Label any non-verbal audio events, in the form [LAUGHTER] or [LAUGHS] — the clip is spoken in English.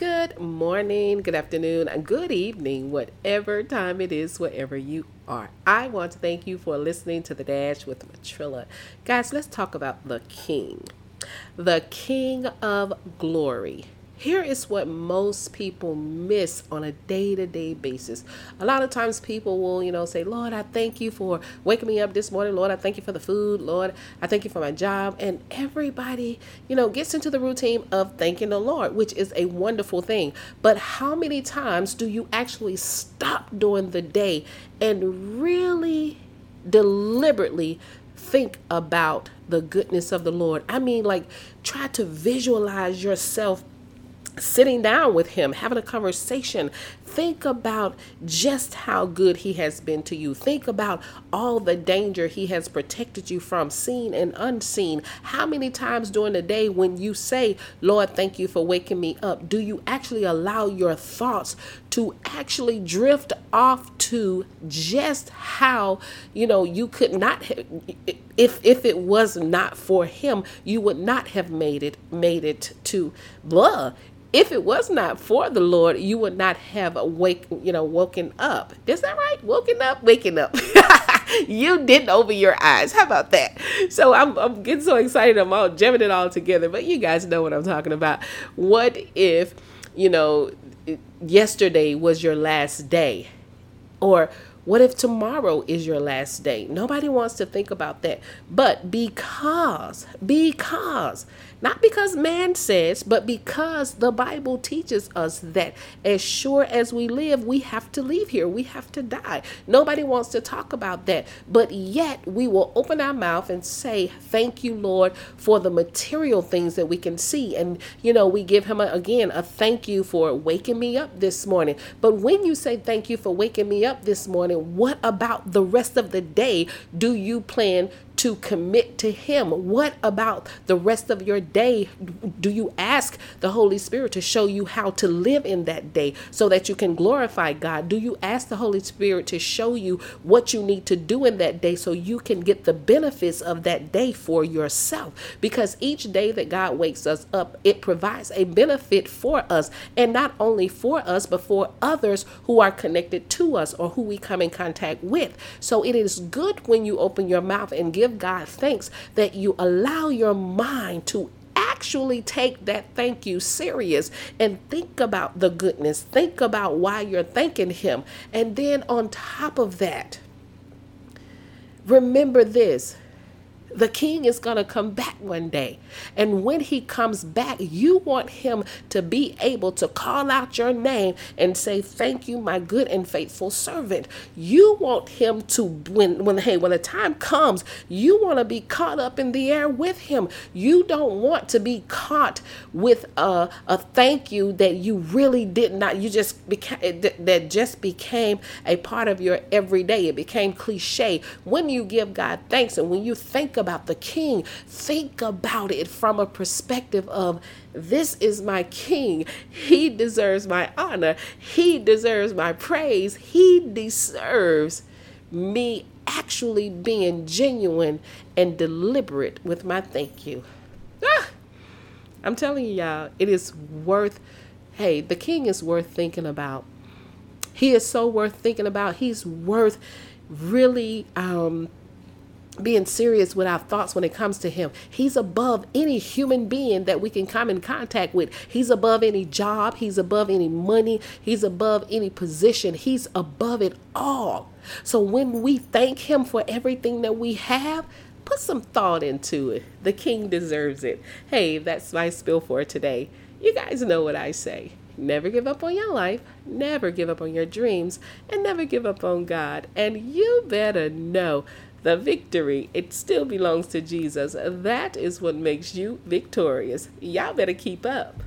Good morning, good afternoon, and good evening, whatever time it is, wherever you are. I want to thank you for listening to The Dash with Matrilla. Guys, let's talk about the King, the King of Glory. Here is what most people miss on a day to day basis. A lot of times people will, you know, say, Lord, I thank you for waking me up this morning. Lord, I thank you for the food. Lord, I thank you for my job. And everybody, you know, gets into the routine of thanking the Lord, which is a wonderful thing. But how many times do you actually stop during the day and really deliberately think about the goodness of the Lord? I mean, like, try to visualize yourself sitting down with him, having a conversation. Think about just how good he has been to you. Think about all the danger he has protected you from, seen and unseen. How many times during the day when you say, Lord, thank you for waking me up, do you actually allow your thoughts to actually drift off to just how, you know, you could not have, if if it was not for him, you would not have made it made it to blah if it was not for the Lord, you would not have awake, you know, woken up. Is that right? Woken up, waking up. [LAUGHS] you didn't open your eyes. How about that? So I'm, I'm getting so excited. I'm all jamming it all together. But you guys know what I'm talking about. What if, you know, yesterday was your last day? Or what if tomorrow is your last day? Nobody wants to think about that. But because, because, not because man says, but because the Bible teaches us that as sure as we live, we have to leave here. We have to die. Nobody wants to talk about that. But yet we will open our mouth and say, Thank you, Lord, for the material things that we can see. And, you know, we give him a, again a thank you for waking me up this morning. But when you say thank you for waking me up this morning, morning, what about the rest of the day do you plan to commit to Him? What about the rest of your day? Do you ask the Holy Spirit to show you how to live in that day so that you can glorify God? Do you ask the Holy Spirit to show you what you need to do in that day so you can get the benefits of that day for yourself? Because each day that God wakes us up, it provides a benefit for us, and not only for us, but for others who are connected to us or who we come in contact with. So it is good when you open your mouth and give give God thanks that you allow your mind to actually take that thank you serious and think about the goodness. Think about why you're thanking Him. And then on top of that, remember this the king is going to come back one day. And when he comes back, you want him to be able to call out your name and say, Thank you, my good and faithful servant. You want him to, when, when hey, when the time comes, you want to be caught up in the air with him. You don't want to be caught with a, a thank you that you really did not, you just became, that just became a part of your everyday. It became cliche. When you give God thanks and when you think about the king, think about it from a perspective of this is my king. He deserves my honor. He deserves my praise. He deserves me actually being genuine and deliberate with my thank you. Ah, I'm telling you, y'all, it is worth, hey, the king is worth thinking about. He is so worth thinking about. He's worth really um, being serious with our thoughts when it comes to him. He's above any human being that we can come in contact with. He's above any job, he's above any money, he's above any position. He's above it all. So when we thank him for everything that we have, put some thought into it. The king deserves it. Hey, that's my spill for today. You guys know what I say. Never give up on your life, never give up on your dreams, and never give up on God. And you better know the victory, it still belongs to Jesus. That is what makes you victorious. Y'all better keep up.